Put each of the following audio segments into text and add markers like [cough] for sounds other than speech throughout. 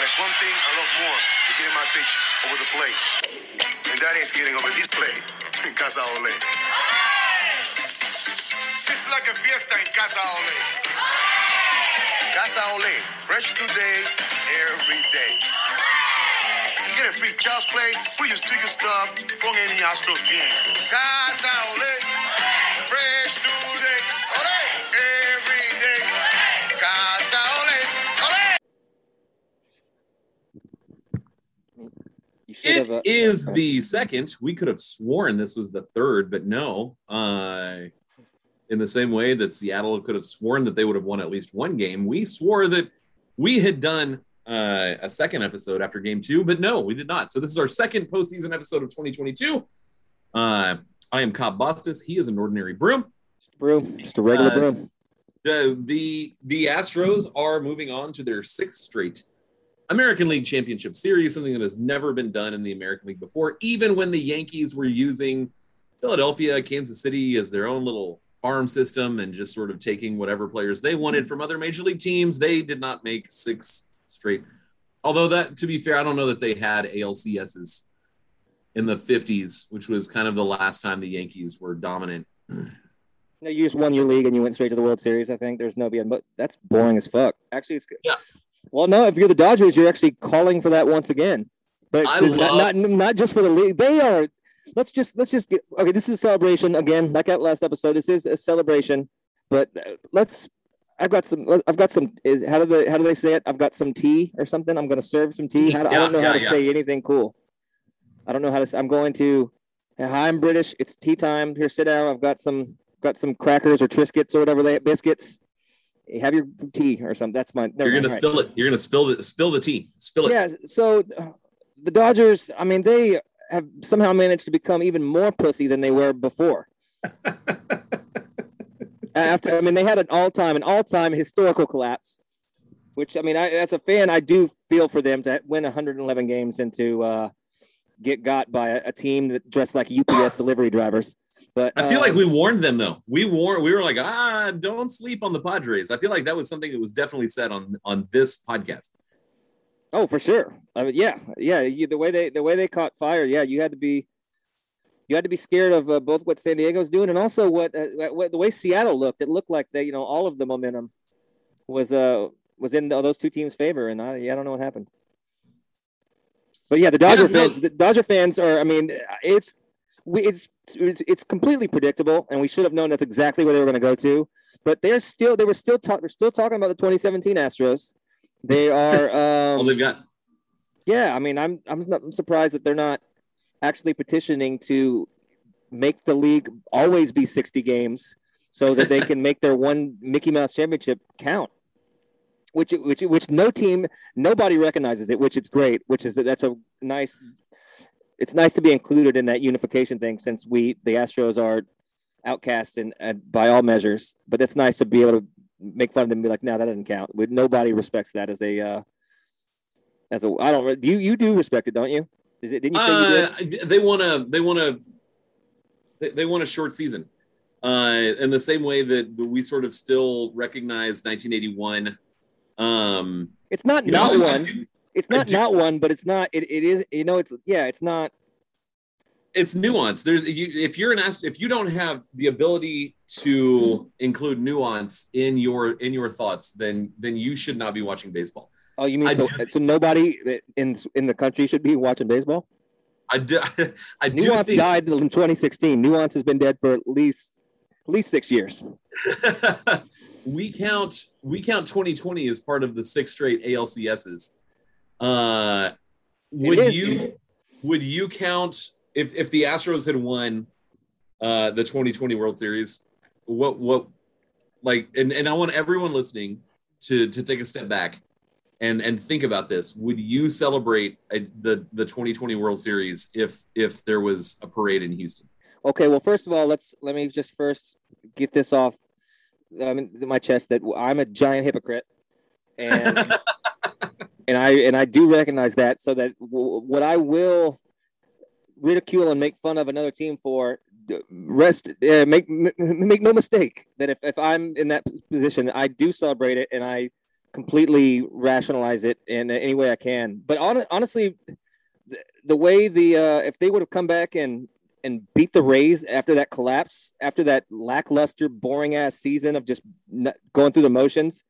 But there's one thing I love more than getting my pitch over the plate. And that is getting over this plate [laughs] in Casa Ole. It's like a fiesta in Casa Ole. Casa Ole, fresh today, every day. Get a free child's play, put your sticker stuff from any Astros game. Casa Ole, It. Is the second. We could have sworn this was the third, but no. Uh, in the same way that Seattle could have sworn that they would have won at least one game, we swore that we had done uh, a second episode after game two, but no, we did not. So this is our second postseason episode of 2022. Uh, I am Cobb Bostis. He is an ordinary broom. just a broom, just a regular Uh, broom. The the the Astros are moving on to their sixth straight American League Championship Series, something that has never been done in the American League before. Even when the Yankees were using Philadelphia, Kansas City as their own little farm system and just sort of taking whatever players they wanted from other major league teams, they did not make six straight. Although that, to be fair, I don't know that they had ALCSs in the 50s, which was kind of the last time the Yankees were dominant. No, you just won your league and you went straight to the World Series. I think there's no beyond, but that's boring as fuck. Actually, it's good. Yeah. Well, no, if you're the Dodgers, you're actually calling for that once again. But not, not not just for the league. They are. Let's just let's just get okay. This is a celebration again, like that last episode. This is a celebration, but uh, let's. I've got some. I've got some. Is how do they how do they say it? I've got some tea or something. I'm going to serve some tea. How do, I don't know how to yeah. say anything cool. I don't know how to. I'm going to. Hi, I'm British. It's tea time. Here, sit down. I've got some got some crackers or Triscuits or whatever they biscuits. Have your tea or something. That's mine. You're gonna spill it. You're gonna spill the spill the tea. Spill it. Yeah. So uh, the Dodgers. I mean, they have somehow managed to become even more pussy than they were before. [laughs] After, I mean, they had an all-time, an all-time historical collapse. Which I mean, I, as a fan, I do feel for them to win 111 games and to uh, get got by a, a team that dressed like UPS [coughs] delivery drivers. But I feel like um, we warned them though. We warned. We were like, ah, don't sleep on the Padres. I feel like that was something that was definitely said on on this podcast. Oh, for sure. I mean, yeah, yeah. You, the way they the way they caught fire, yeah, you had to be you had to be scared of uh, both what San Diego's doing and also what, uh, what the way Seattle looked. It looked like they, you know, all of the momentum was uh was in those two teams' favor, and I yeah, I don't know what happened. But yeah, the Dodger Yeah, no. fans, the Dodger fans are. I mean, it's we it's it's, it's completely predictable, and we should have known that's exactly where they were going to go to. But they're still they were still talking. They're still talking about the 2017 Astros. They are. [laughs] Um, All they've got. yeah, I mean, I'm I'm not I'm surprised that they're not actually petitioning to make the league always be 60 games so that they can make their one Mickey Mouse championship count. Which which which no team nobody recognizes it, which it's great, which is that's a nice it's nice to be included in that unification thing since we the Astros are outcasts and, and by all measures, but it's nice to be able to make fun of them and be like, no, that doesn't count. With nobody respects that as a uh as a I don't do you you do respect it, don't you? Is it didn't you say you Uh, did? they want to. They want to. They, they want a short season. Uh, in the same way that we sort of still recognize 1981. Um, It's not not know, one. It's not do- not one, but it's not it, it is you know it's yeah, it's not it's nuance. There's you, if you're an ast- if you don't have the ability to include nuance in your in your thoughts, then then you should not be watching baseball. oh you mean I so, do- so nobody in in the country should be watching baseball? I do. [laughs] I do Nuance think died in 2016. Nuance has been dead for at least at least six years. [laughs] we count we count 2020 as part of the six straight ALCSs. Uh, would you would you count if if the Astros had won uh, the 2020 World Series? What what like and, and I want everyone listening to to take a step back and and think about this. Would you celebrate a, the the 2020 World Series if if there was a parade in Houston? Okay, well, first of all, let's let me just first get this off um, in my chest that I'm a giant hypocrite, and [laughs] and I and I do recognize that. So that w- what I will ridicule and make fun of another team for, rest uh, make make no mistake that if if I'm in that position, I do celebrate it and I completely rationalize it in any way I can. But on, honestly, the, the way the uh, if they would have come back and and beat the Rays after that collapse, after that lackluster, boring ass season of just going through the motions,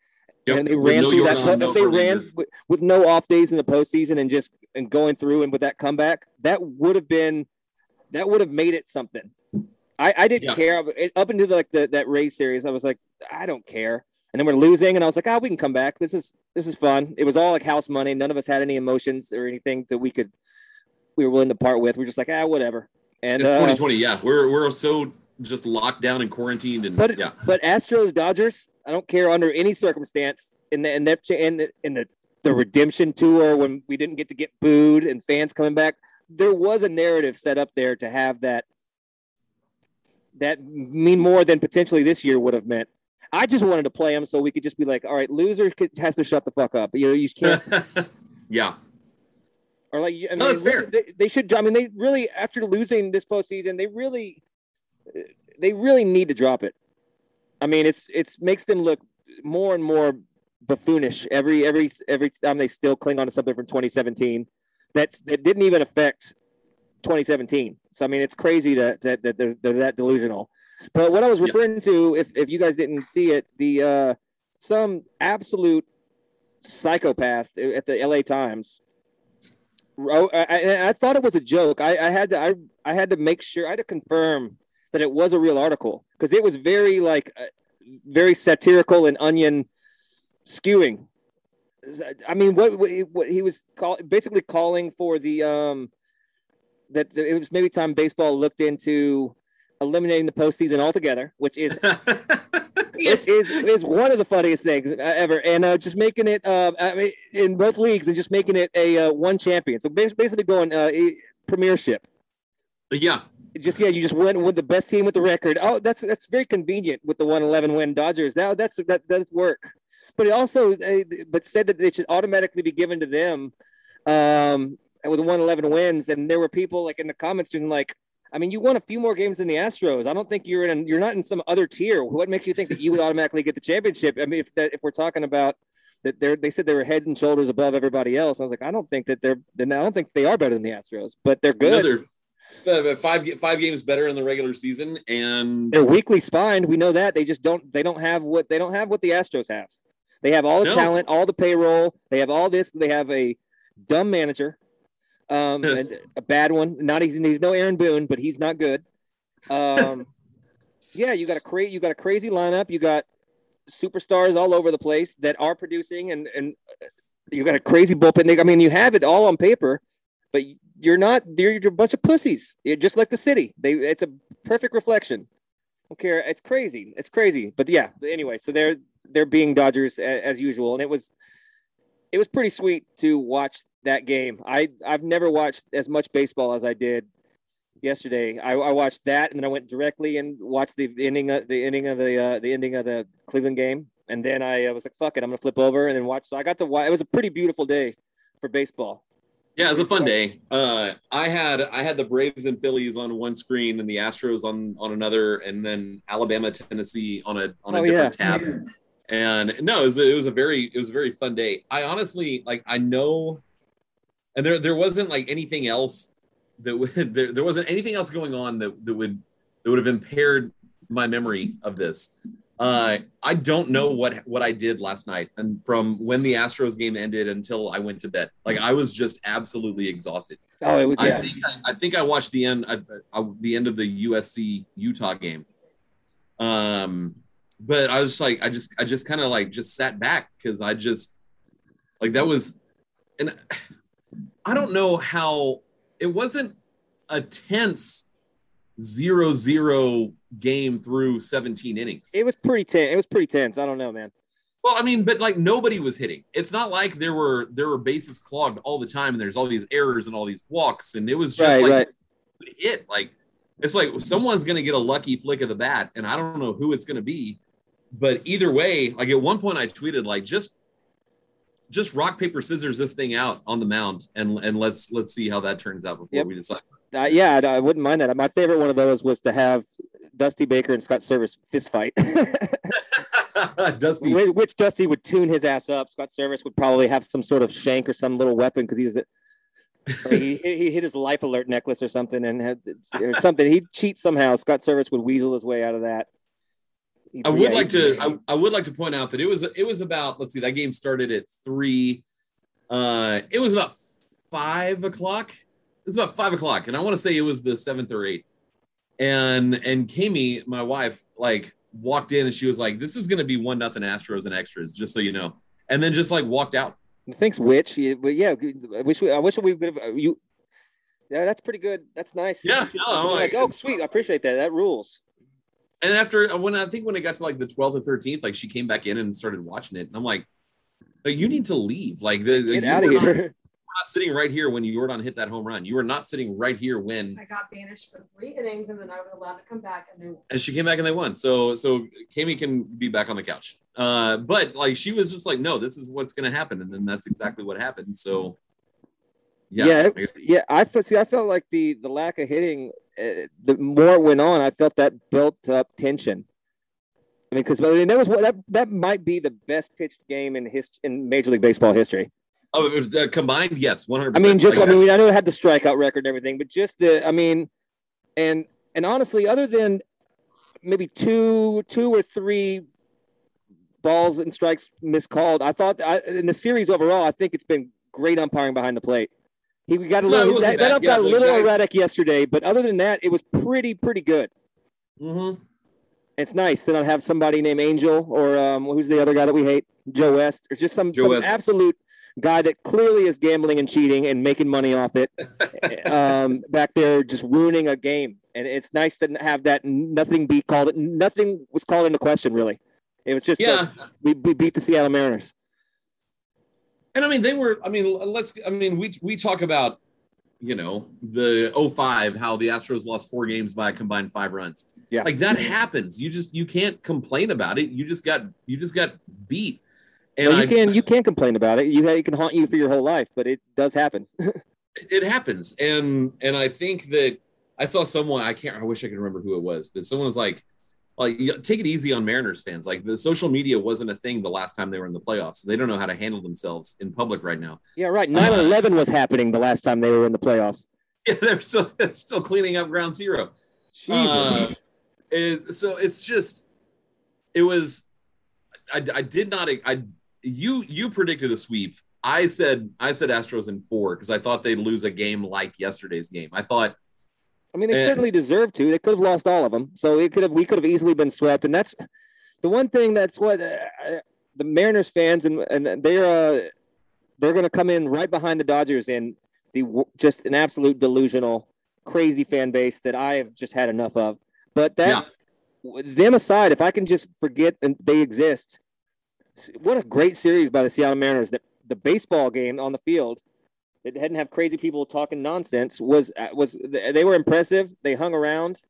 Yep. and they With ran no through that. No if they ran with, with no off days in the postseason and just and going through and with that comeback, that would have been that would have made it something. I, I didn't Yeah. care up into like the, that Rays series. I was like, I don't care. And then we're losing, and I was like, oh, we can come back. This is this is fun. It was all like house money. None of us had any emotions or anything that we could we were willing to part with. We're just like, ah, whatever. And It's uh, 2020, yeah. We're we're so just locked down and quarantined and But yeah. but Astros Dodgers, I don't care under any circumstance in the in that in the in the the redemption tour when we didn't get to get booed and fans coming back. There was a narrative set up there to have that that mean more than potentially this year would have meant. I just wanted to play them so we could just be like, all right, loser has to shut the fuck up. You know, you can't [laughs] yeah. or like I mean, No, that's fair. They, they should. I mean, they really after losing this postseason, they really, they really need to drop it. I mean, it's it's makes them look more and more buffoonish every every every time they still cling on to something from 2017 that's that didn't even affect 2017. So I mean, it's crazy that that that they're, they're that delusional. But what I was Yeah. referring to, if if you guys didn't see it, the uh some absolute psychopath at the LA Times wrote. I, I, I thought it was a joke. I, I had to I I had to make sure I had to confirm that it was a real article because it was very like uh, very satirical and onion skewing. I mean, what what he, what he was call, basically calling for the um that it was maybe time baseball looked into eliminating the postseason altogether, which is [laughs] it is is one of the funniest things uh, ever, and uh, just making it uh, I mean, in both leagues and just making it a uh, one champion. So basically going uh, premiership. yeah. Just yeah, you just went with the best team with the record. Oh, that's that's very convenient with the 111 win Dodgers. Now that's that does work, but it also uh, but said that it should automatically be given to them um, with the 111 wins. And there were people like in the comments just like. I mean, you won a few more games than the Astros. I don't think you're in. You're not in some other tier. What makes you think that you would automatically get the championship? I mean, if that, if we're talking about that, they're they said they were heads and shoulders above everybody else. I was like, I don't think that they're. Then I don't think they are better than the Astros, but they're good. Another five five games better in the regular season, and They're weakly spined. We know that they just don't. They don't have what they don't have what the Astros have. They have all the No. talent, all the payroll. They have all this. They have a dumb manager, um, [laughs] and a bad one. Not he's, he's no Aaron Boone, but he's not good. Um, [laughs] yeah, you got a cra- you got a crazy lineup. You got superstars all over the place that are producing, and and you got a crazy bullpen. I mean, you have it all on paper, but you're not. You're, you're a bunch of pussies. You're just like the city. They. It's a perfect reflection. don't care. It's crazy. It's crazy. But yeah. Anyway, so they're they're being Dodgers as, as usual, and it was it was pretty sweet to watch that game. I I've never watched as much baseball as I did yesterday. I, I watched that, and then I went directly and watched the ending of the ending of the uh, the ending of the Cleveland game, and then I uh, was like, "Fuck it, I'm gonna flip over and then watch." So I got to watch. It was a pretty beautiful day for baseball. Yeah, it was a fun day. Uh, I had I had the Braves and Phillies on one screen, and the Astros on on another, and then Alabama Tennessee on a on a Oh, different yeah. tab. And no, it was, it was a very it was a very fun day. I honestly like I know, and there there wasn't like anything else that would [laughs] there, there wasn't anything else going on that that would that would have impaired my memory of this. Uh, I don't know what what I did last night, and from when the Astros game ended until I went to bed, like I was just absolutely exhausted. Oh, it was I yeah. think I, I think I watched the end I, I, the end of the USC Utah game. Um, but I was just like I just I just kind of like just sat back because I just like that was, and I don't know how it wasn't a tense zero zero game through 17 innings. It was pretty tense. It was pretty tense. I don't know, man. Well, I mean, but like nobody was hitting. It's not like there were there were bases clogged all the time, and there's all these errors and all these walks, and it was just Right, like right. hit. Like it's like someone's gonna get a lucky flick of the bat, and I don't know who it's gonna be. But either way, like at one point I tweeted like just just rock paper scissors this thing out on the mound, and and let's let's see how that turns out before Yep. we decide. Uh, yeah, I, I wouldn't mind that. My favorite one of those was to have Dusty Baker and Scott Servais fist fight. [laughs] Dusty. Whi- Which Dusty would tune his ass up. Scott Servais would probably have some sort of shank or some little weapon because he's a, he he hit his life alert necklace or something and had or something. He'd cheat somehow. Scott Servais would weasel his way out of that. I would yeah, like to. I, I would like to point out that it was it was about. Let's see, that game started at three. Uh, it was about five o'clock. It was about five o'clock, and I want to say it was the seventh or eighth. And and Kami, my wife, like walked in and she was like, "This is going to be one nothing Astros and extras, just so you know." And then just like walked out. Thanks, Witch. Yeah, but yeah, I wish we, I wish we could have uh, you. Yeah, that's pretty good. That's nice. Yeah, no, I'm like, like- oh, sweet. I appreciate that. That rules. And after uh, when I think when it got to like the 12th or 13th, like she came back in and started watching it, and I'm like, like you need to leave. Like the, Get out of not- here. You're not sitting right here when Jordan hit that home run. You were not sitting right here when I got banished for three innings and then I was allowed to come back and then and she came back and they won. So so Kami can be back on the couch. Uh, but like she was just like, no, this is what's gonna happen, and then that's exactly what happened. So yeah, Yeah, I- Yeah, I see. I felt like the the lack of hitting, uh, the more it went on, I felt that built up tension. I mean, because I mean, that was what that that might be the best pitched game in his in Major League Baseball history. Oh, it was, uh, combined, yes, one hundred. I mean, just I mean, I know it had the strikeout record and everything, but just the I mean, and and honestly, other than maybe two two or three balls and strikes miscalled, I thought I, in the series overall, I think it's been great umpiring behind the plate. He got a No, little that, that ump Yeah, got a little guy- erratic yesterday, but other than that, it was pretty pretty good. Mm-hmm. It's nice to not have somebody named Angel or um, who's the other guy that we hate, Joe West, or just some, Joe some West. absolute guy that clearly is gambling and cheating and making money off it [laughs] um, back there, just ruining a game. And it's nice to have that nothing be called. Nothing was called into question, really. It was just Yeah, we, we beat the Seattle Mariners. and I mean they were. I mean, let's. I mean, we we talk about you know the 05, how the Astros lost four games by a combined five runs. Yeah. like that happens. You just you can't complain about it. You just got you just got beat. And Well, you I, can you can complain about it. You it can haunt you for your whole life, but it does happen. [laughs] it happens and and i think that i saw someone i can't i wish i could remember who it was but someone was like like take it easy on mariners fans like the social media wasn't a thing the last time they were in the playoffs they don't know how to handle themselves in public right now yeah, right. 9-11 was happening the last time they were in the playoffs. [laughs] yeah they're still still cleaning up ground zero Jesus. Uh, it- so it's just it was I, I did not i you you predicted a sweep i said i said astros in four because i thought they'd lose a game like yesterday's game i thought I mean, they And- certainly deserved to. They could have lost all of them, so it could have. We could have easily been swept, and that's the one thing. That's what uh, the Mariners fans and and they're uh, they're going to come in right behind the Dodgers in the just an absolute delusional, crazy fan base that I have just had enough of. But that them aside, if I can just forget and they exist, what a great series by the Seattle Mariners. That the baseball game on the field that didn't have crazy people talking nonsense was uh, was they were impressive. They hung around,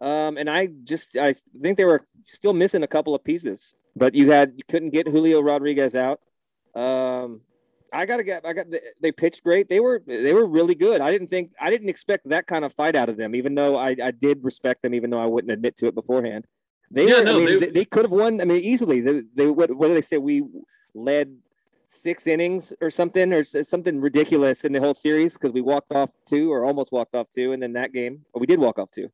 um, and I just I think they were still missing a couple of pieces. But you had you couldn't get Julio Rodriguez out. Um, I gotta get I got they pitched great. They were they were really good. I didn't think I didn't expect that kind of fight out of them. Even though I, I did respect them, even though I wouldn't admit to it beforehand. They Yeah, were, no, I mean, they- they, they could have won. I mean, easily. They, they what, what do they say? We led six innings or something or something ridiculous in the whole series because we walked off two or almost walked off two, and then that game, or we did walk off two,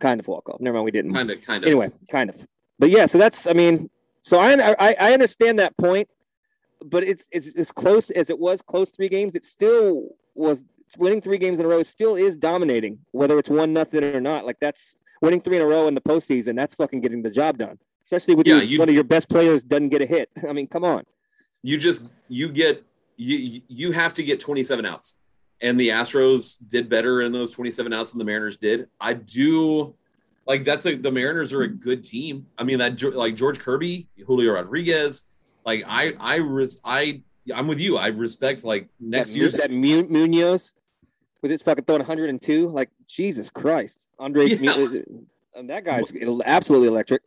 kind of walk off. Never mind, we didn't. kind of kind of Anyway, kind of. But yeah, so that's. I mean, so I I, I understand that point, but it's it's as close as it was close three games. It still was winning three games in a row. Still is dominating, whether it's one nothing or not. Like that's winning three in a row in the postseason. That's fucking getting the job done. Especially with Yeah, your- you- one of your best players doesn't get a hit. [laughs] I mean, come on. you just you get you you have to get 27 outs and the astros did better in those 27 outs than the mariners did i do like that's a the mariners are a good team i mean that like george kirby julio rodriguez like i i res, i i'm with you i respect like next year's that Munoz with his fucking throwing 102. Like Jesus Christ, Andres. Yeah. And that guy's absolutely electric.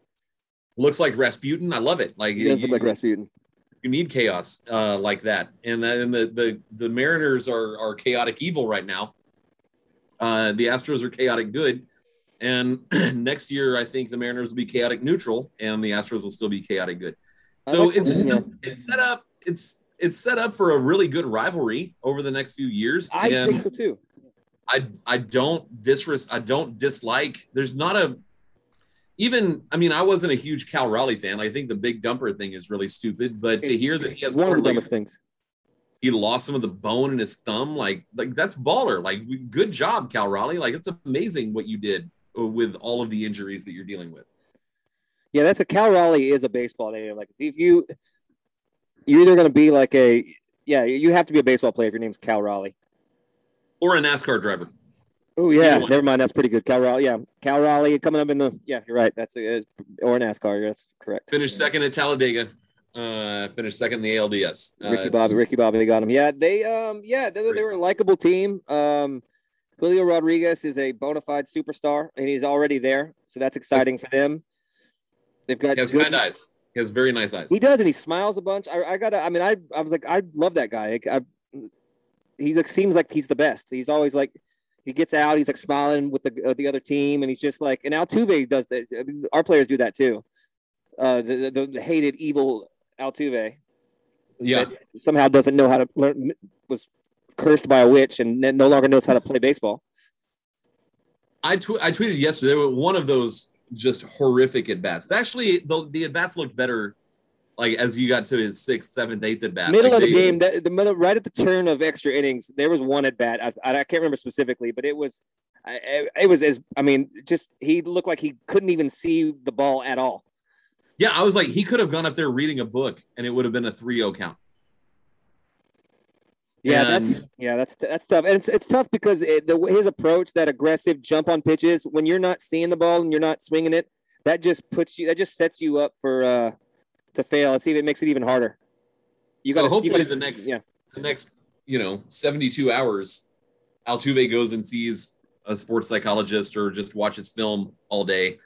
looks like rasputin i love it like He does you, look like Rasputin. you need chaos uh like that and that, and the the the mariners are are chaotic evil right now uh the astros are chaotic good And [clears throat] next year, I think the Mariners will be chaotic neutral, and the Astros will still be chaotic good. So like it's yeah. [laughs] it's set up. It's it's set up for a really good rivalry over the next few years. I and think so too. I I don't disres I don't dislike. There's not a even. I mean, I wasn't a huge Cal Raleigh fan. I think the big dumper thing is really stupid. But to hear that he has one of the dumbest things. he lost some of the bone in his thumb, like like that's baller. Like good job, Cal Raleigh. Like it's amazing what you did with all of the injuries that you're dealing with. Yeah, that's a Cal Raleigh is a baseball name. Like if you you're either gonna be like a yeah, you have to be a baseball player if your name's Cal Raleigh. Or a NASCAR driver. Oh yeah, never mind. That's pretty good. Cal Raleigh, yeah, Cal Raleigh coming up in the yeah. You're right. That's a, or NASCAR. That's correct. Finished second at Talladega. Uh, finished second in the ALDS. Uh, Ricky Bobby, Ricky Bobby they got him. Yeah, they um yeah they, they were a likable team. Um, Julio Rodriguez is a bona fide superstar, and he's already there, so that's exciting for them. They've got He has good- kind eyes. He has very nice eyes. He does, and he smiles a bunch. I, I gotta. I mean, I, I was like, I love that guy. I, I, he like seems like he's the best. He's always like, he gets out. He's like smiling with the uh, the other team, and he's just like. And Altuve does that. I mean, our players do that too. Uh, the, the the hated evil Altuve Yeah. somehow doesn't know how to learn. Was cursed by a witch and no longer knows how to play baseball. I tw- I tweeted yesterday. One of those just horrific at bats. Actually, the the at bats looked better, like as you got to his sixth, seventh, eighth at bat. middle Like, of the they- game, that, the middle, right at the turn of extra innings, there was one at bat. I, I, can't remember specifically, but it was, I, I- it was as I mean, just he looked like he couldn't even see the ball at all. Yeah, I was like, he could have gone up there reading a book, and it would have been a 3-0 count. Yeah, And- that's yeah, that's that's tough, and it's it's tough because it, the his approach, that aggressive jump on pitches, when you're not seeing the ball and you're not swinging it, that just puts you, that just sets you up for uh to fail. It's even it makes it even harder. You so got hopefully the next yeah. the next you know 72 hours, Altuve goes and sees a sports psychologist or just watches film all day,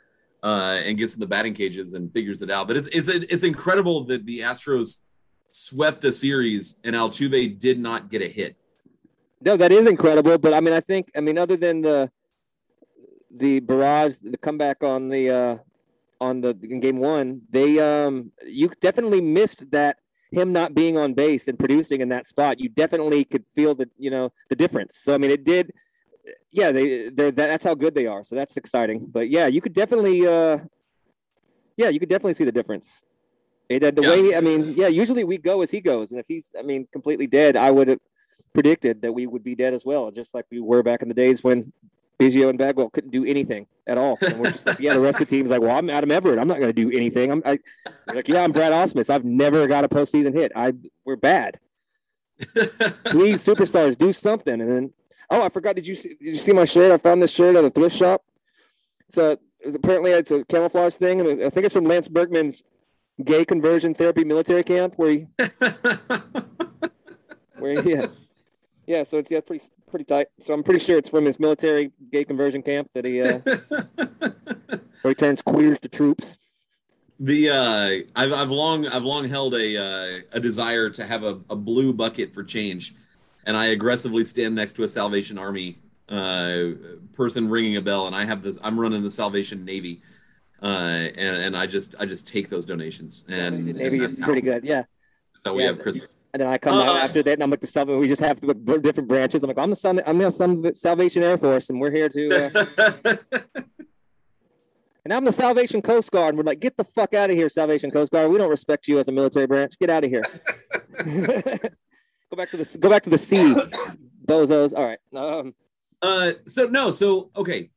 uh, and gets in the batting cages and figures it out. But it's it's it's incredible that the Astros swept a series and Altuve did not get a hit. No, that is incredible. But I mean, I think I mean, other than the the barrage, the comeback on the uh on the in game one, they um you definitely missed that him not being on base and producing in that spot. You definitely could feel the you know the difference. So I mean, it did. Yeah, they they're that's how good they are. So that's exciting. But yeah, you could definitely uh yeah, you could definitely see the difference. It, uh, the way I mean, yeah, usually we go as he goes, and if he's I mean completely dead, I would have predicted that we would be dead as well, just like we were back in the days when Biggio and Bagwell couldn't do anything at all. And we're just like, yeah, the rest of the team's like, well, I'm Adam Everett. I'm not going to do anything. I'm I, like, yeah, I'm Brad Ausmus. I've never got a postseason hit. I we're bad. [laughs] Please, superstars, do something. And then, oh, I forgot. Did you see, did you see my shirt? I found this shirt at a thrift shop. It's a it's apparently it's a camouflage thing, and I think it's from Lance Berkman's gay conversion therapy military camp, where he [laughs] where he, yeah, yeah. So it's yeah, pretty pretty tight. So I'm pretty sure it's from his military gay conversion camp that he uh, [laughs] where he turns queers to troops. the uh I've, I've long I've long held a uh, a desire to have a, a blue bucket for change, and I aggressively stand next to a Salvation Army uh, person ringing a bell, and I have this. I'm running the Salvation Navy, uh, and and I just I just take those donations, and Navy and is pretty how, good. Yeah. That's how we Yeah. have Christmas. And then I come out Uh, after that, and I'm like the Salvation. We just have different branches. I'm like, I'm the son. I'm the son Salvation Air Force, and we're here to. Uh, [laughs] and I'm the Salvation Coast Guard. And we're like, get the fuck out of here, Salvation Coast Guard. We don't respect you as a military branch. Get out of here. [laughs] [laughs] go back to the go back to the sea, [coughs] bozos. All right. Um, Uh, so no, so okay.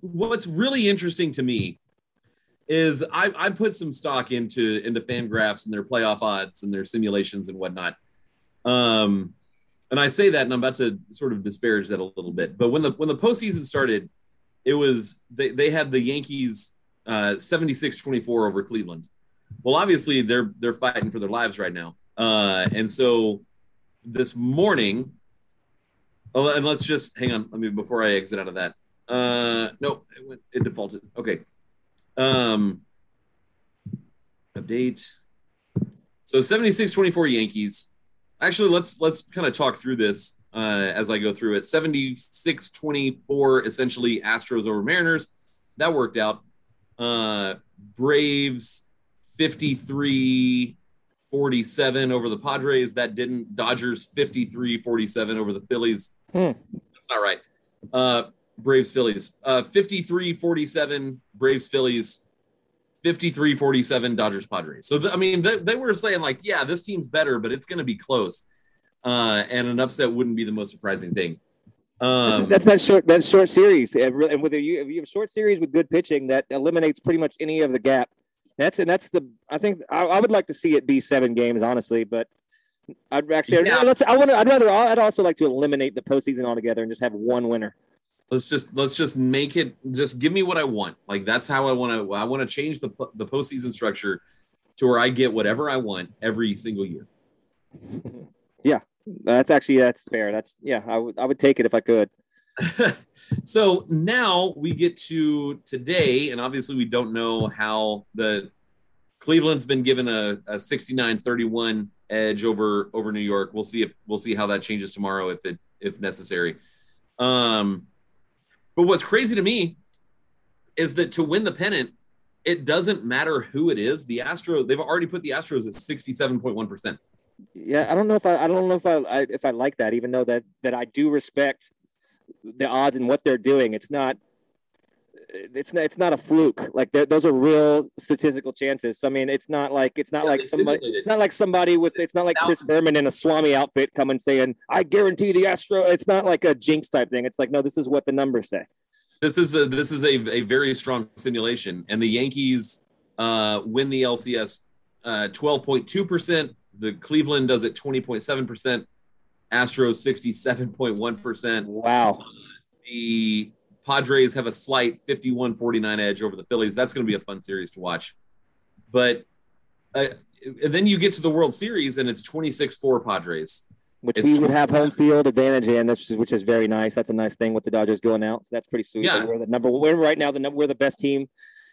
What's really interesting to me is I, I put some stock into into fan graphs and their playoff odds and their simulations and whatnot. Um, and I say that, and I'm about to sort of disparage that a little bit. But when the when the postseason started, it was they, they had the Yankees uh 76-24 over Cleveland. Well, obviously they're they're fighting for their lives right now. Uh, and so this morning, Oh, and let's just hang on. Let me before I exit out of that. Uh, no, it went. It defaulted. Okay. Um, update. So 76-24 Yankees. Actually, let's let's kind of talk through this uh, as I go through it. 76-24 essentially Astros over Mariners. that worked out. Uh, Braves 53 47 over the Padres. That didn't. Dodgers 53 47 over the Phillies. Hmm. That's not right. Uh, Braves Phillies. Uh, 53 47 Braves Phillies. 53 47 Dodgers Padres. So, th- I mean, they, they were saying, like, yeah, this team's better, but it's going to be close. Uh, and an upset wouldn't be the most surprising thing. Um, that's that short that short series, and really- and with a, you if you have a short series with good pitching, that eliminates pretty much any of the gap. That's and that's the I think I, I would like to see it be seven games, honestly, but I'd actually Yeah. let's I want I'd rather I'd also like to eliminate the postseason altogether and just have one winner. Let's just let's just make it just give me what I want. Like that's how I want to I want to change the the postseason structure to where I get whatever I want every single year. [laughs] Yeah, that's actually that's fair. That's yeah, I would I would take it if I could. [laughs] so now we get to today, and obviously we don't know how the Cleveland's been given a, a 69-31 edge over over New York. We'll see if we'll see how that changes tomorrow if it if necessary. Um, but what's crazy to me is that to win the pennant, it doesn't matter who it is. The Astros they've already put the Astros at 67.1 percent. Yeah, I don't know if I I don't know if I, I if I like that, even though that that I do respect the odds and what they're doing. It's not it's not it's not a fluke. Like those are real statistical chances. I mean, it's not like it's not Yeah, like somebody. simulated. It's not like somebody with. It's not like Chris Berman in a Swami outfit coming saying, "I guarantee the Astro." It's not like a jinx type thing. It's like, no, this is what the numbers say. this is a this is a, a very strong simulation and the yankees uh, win the lcs uh, 12.2% the cleveland does it 20.7% astros 67.1% Wow. the padres have a slight 51-49 edge over the phillies that's going to be a fun series to watch but uh, then you get to the world series and it's 26-4 padres Which It's we would have home field advantage in, which is, which is very nice. That's a nice thing with the Dodgers going out. So that's pretty sweet. Yeah. We're the number. We're right now the number. We're the best team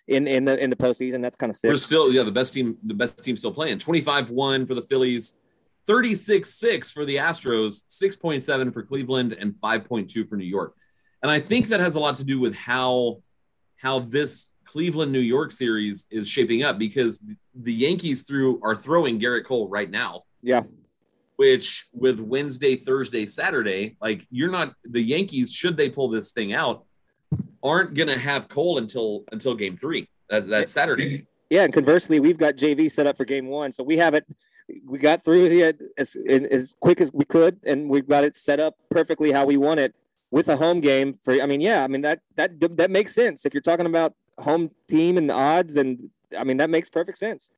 in in the in the postseason. That's kind of sick. We're still, yeah, the best team, the best team still playing. 25 1 for the Phillies, 36 6 for the Astros, 6.7 for Cleveland, and 5.2 for New York. And I think that has a lot to do with how how this Cleveland New York series is shaping up because the Yankees through are throwing Gerrit Cole right now, Yeah. which with Wednesday, Thursday, Saturday, like you're not the Yankees, should they pull this thing out, aren't gonna have Cole until until game three. That, that's Saturday. Yeah, and conversely, we've got JV set up for game one, so we have it. We got through it as as quick as we could, and we've got it set up perfectly how we want it with a home game. For I mean, yeah, I mean that that that makes sense if you're talking about home team and the odds, and I mean that makes perfect sense.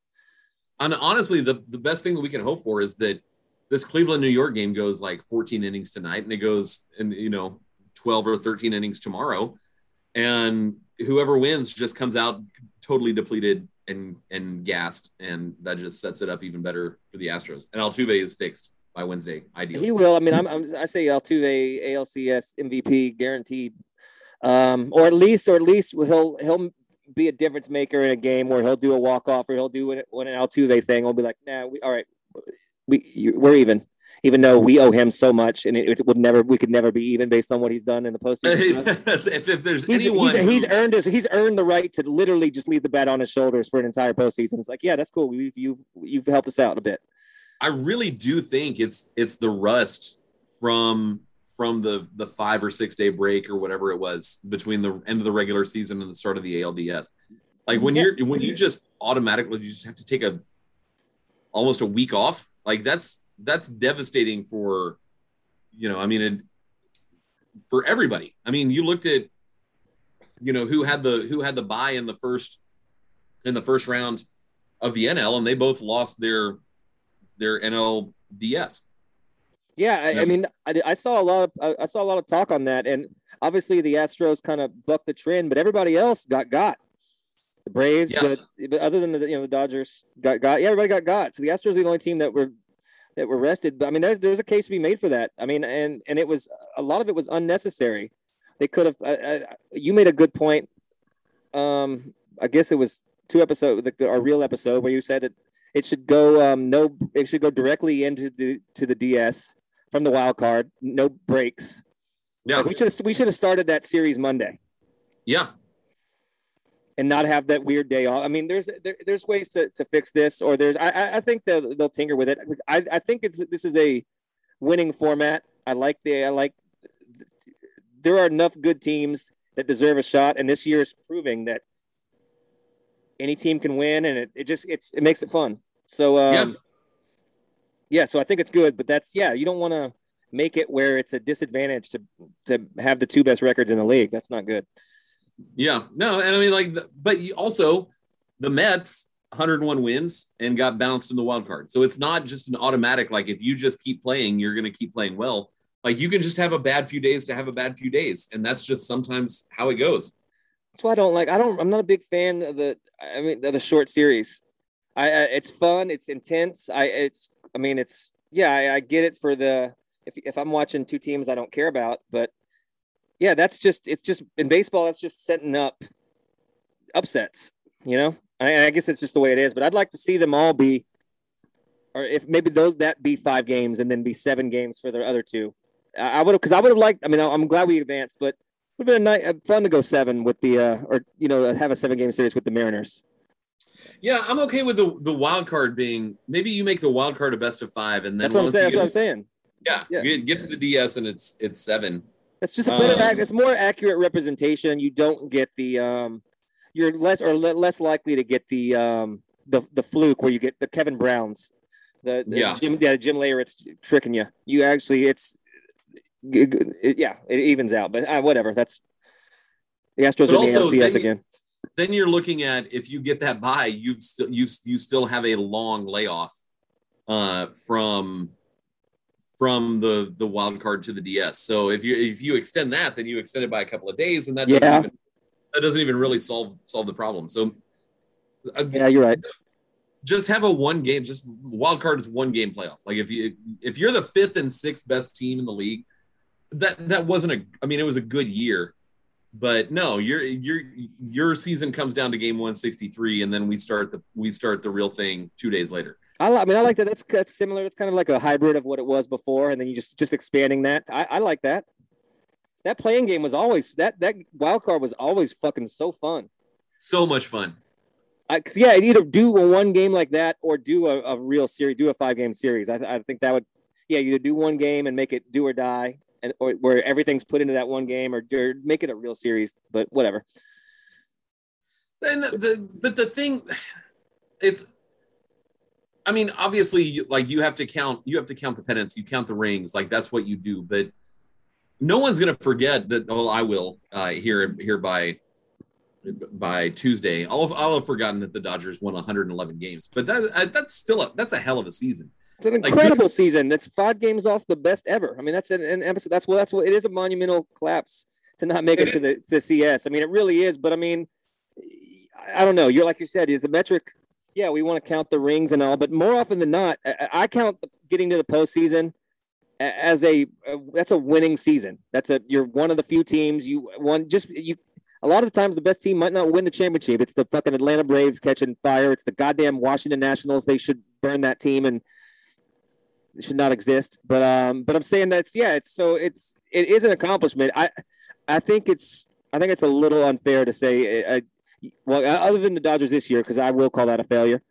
And honestly, the, the best thing that we can hope for is that this Cleveland New York game goes like 14 innings tonight and it goes and you know 12 or 13 innings tomorrow. And whoever wins just comes out totally depleted and and gassed. And that just sets it up even better for the Astros. And Altuve is fixed by Wednesday, ideally. He will. I mean, I'm, I'm I say Altuve ALCS MVP guaranteed, um, or at least or at least he'll he'll be a difference maker in a game where he'll do a walk off or he'll do an, an Altuve thing. We'll be like, nah, we all right, we you, we're even. Even though we owe him so much, and it, it would never, we could never be even based on what he's done in the postseason. [laughs] if, if there's He's, anyone he's, he's earned his, he's earned the right to literally just leave the bat on his shoulders for an entire postseason. It's like, yeah, that's cool. You've you've, you've helped us out a bit. I really do think it's it's the rust from from the the five or six day break or whatever it was between the end of the regular season and the start of the ALDS. Like when you're when you just automatically you just have to take a almost a week off. Like that's that's devastating for you know. I mean, it, for everybody. I mean, you looked at you know who had the who had the buy in the first in the first round of the NL, and they both lost their their NLDS. Yeah, I, I mean, I, I saw a lot of I, saw a lot of talk on that, and obviously the Astros kind of bucked the trend, but everybody else got got. The Braves, Yeah. the, but other than the you know the Dodgers got got. Yeah, everybody got got. So the Astros are the only team that were that were rested. But I mean, there's there's a case to be made for that. I mean, and and it was a lot of it was unnecessary. They could have. I, you made a good point. Um, I guess it was two episodes, our real episode, where you said that it should go um no, it should go directly into the to the DS from the wild card, no breaks. Yeah, Like, we should have we should have started that series Monday. yeah. and not have that weird day off. I mean, there's there, there's ways to, to fix this, or there's I- I I think they'll they'll tinker with it. I I think it's this is a winning format. I like the I like there are enough good teams that deserve a shot, and this year is proving that any team can win, and it, it just it's it makes it fun. So um, Yeah. yeah, so I think it's good, but that's yeah, you don't want to make it where it's a disadvantage to to have the two best records in the league. That's not good. Yeah, no, and I mean like, the, but you also the Mets 101 wins and got bounced in the wild card. So it's not just an automatic like if you just keep playing, you're going to keep playing well. Like you can just have a bad few days to have a bad few days, and that's just sometimes how it goes. That's why I don't like. I don't. I'm not a big fan of the. I mean, the short series. I, it's fun. It's intense. I it's. I mean, it's yeah. I, I get it for the if if I'm watching two teams I don't care about, but yeah, that's just it's just in baseball. That's just setting up upsets. You know, I, I guess it's just the way it is. But I'd like to see them all be, or if maybe those that be five games and then be seven games for the other two. I would have because I would have liked. I mean, I'm glad we advanced, but would have been a night, uh, fun to go seven with the uh, or you know have a seven game series with the Mariners. Yeah, I'm okay with the the wild card being maybe you make the wild card a best of five, and then That's what I'm saying. That's what I'm saying. yeah, Yeah. Get, get to the DS and it's it's seven. It's just a better. Um, it's more accurate representation. You don't get the um, you're less or le- less likely to get the um the the fluke where you get the Kevin Browns, the, the Yeah. Jim yeah Jim Layer. It's tricking you. You actually it's it, yeah it evens out. But uh, whatever. That's the Astros But are in the then- again. Then you're looking at if you get that buy, you've still you you still have a long layoff uh, from from the the wild card to the DS. So if you if you extend that, then you extend it by a couple of days, and that doesn't Yeah. even that doesn't even really solve solve the problem. So uh, Yeah, you're right. just have a one game. Just wild card is one game playoff. Like if you if you're the fifth and sixth best team in the league, that that wasn't a. I mean, it was a good year, but no, your your your season comes down to game one sixty three, and then we start the we start the real thing two days later. I, I mean, I like that. That's that's similar. It's kind of like a hybrid of what it was before, and then you just just expanding that. I, I like that. That playing game was always that that wild card was always fucking so fun. So much fun. I, 'cause, yeah, either do a one game like that or do a, a real series, do a five game series. I, I think that would, yeah, either do one game and make it do or die, and or where everything's put into that one game, or, or make it a real series. But whatever. And the, but the thing, it's. I mean, obviously, like you have to count. You have to count the pennants. You count the rings. Like that's what you do. But no one's gonna forget that. Well, I will uh, here here by by Tuesday. I'll have, I'll have forgotten that the Dodgers won 111 games. But that uh, that's still a that's a hell of a season. It's an Like, incredible season. That's five games off the best ever. I mean, that's an, an episode. That's what that's what it is a monumental collapse to not make it, It to the to the CS. I mean, it really is. But I mean, I- don't know. You're like you said, is the metric. Yeah, we want to count the rings and all, but more often than not, I, I count getting to the postseason as a, a that's a winning season. That's a you're one of the few teams you won. Just you. A lot of the times, the best team might not win the championship. It's the fucking Atlanta Braves catching fire. It's the goddamn Washington Nationals. They should burn that team and it should not exist. But um, but I'm saying that's yeah. It's so it's it is an accomplishment. I I think it's I think it's a little unfair to say. Uh, well, uh, other than the Dodgers this year, because I will call that a failure.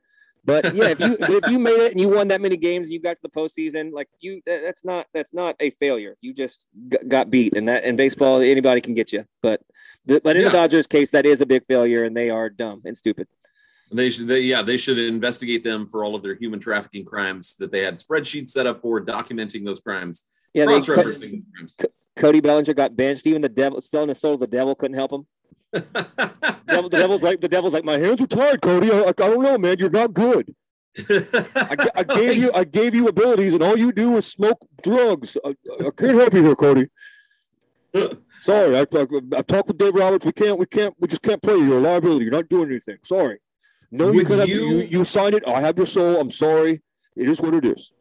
But yeah, if you if you made it and you won that many games, and you got to the postseason. Like you, that, that's not that's not a failure. You just g- got beat, and that in baseball anybody can get you. But the, but in Yeah. the Dodgers case, that is a big failure, and they are dumb and stupid. They should, they, yeah, they should investigate them for all of their human trafficking crimes that they had spreadsheets set up for documenting those crimes, Yeah, they, cross-referencing those crimes. Cody Bellinger got benched. Even the devil, still in the soul of the devil, couldn't help him. [laughs] devil, the devil's like the devil's like my hands are tied, Cody. I, I don't know, man. You're not good. I, I [laughs] gave you I gave you abilities, and all you do is smoke drugs. I, I can't help you here, Cody. [laughs] Sorry, I, I, I've talked with Dave Roberts. We can't, we can't, we just can't play you. You're a liability. You're not doing anything. Sorry. No, you could have you- you, signed it. I have your soul. I'm sorry. It is what it is.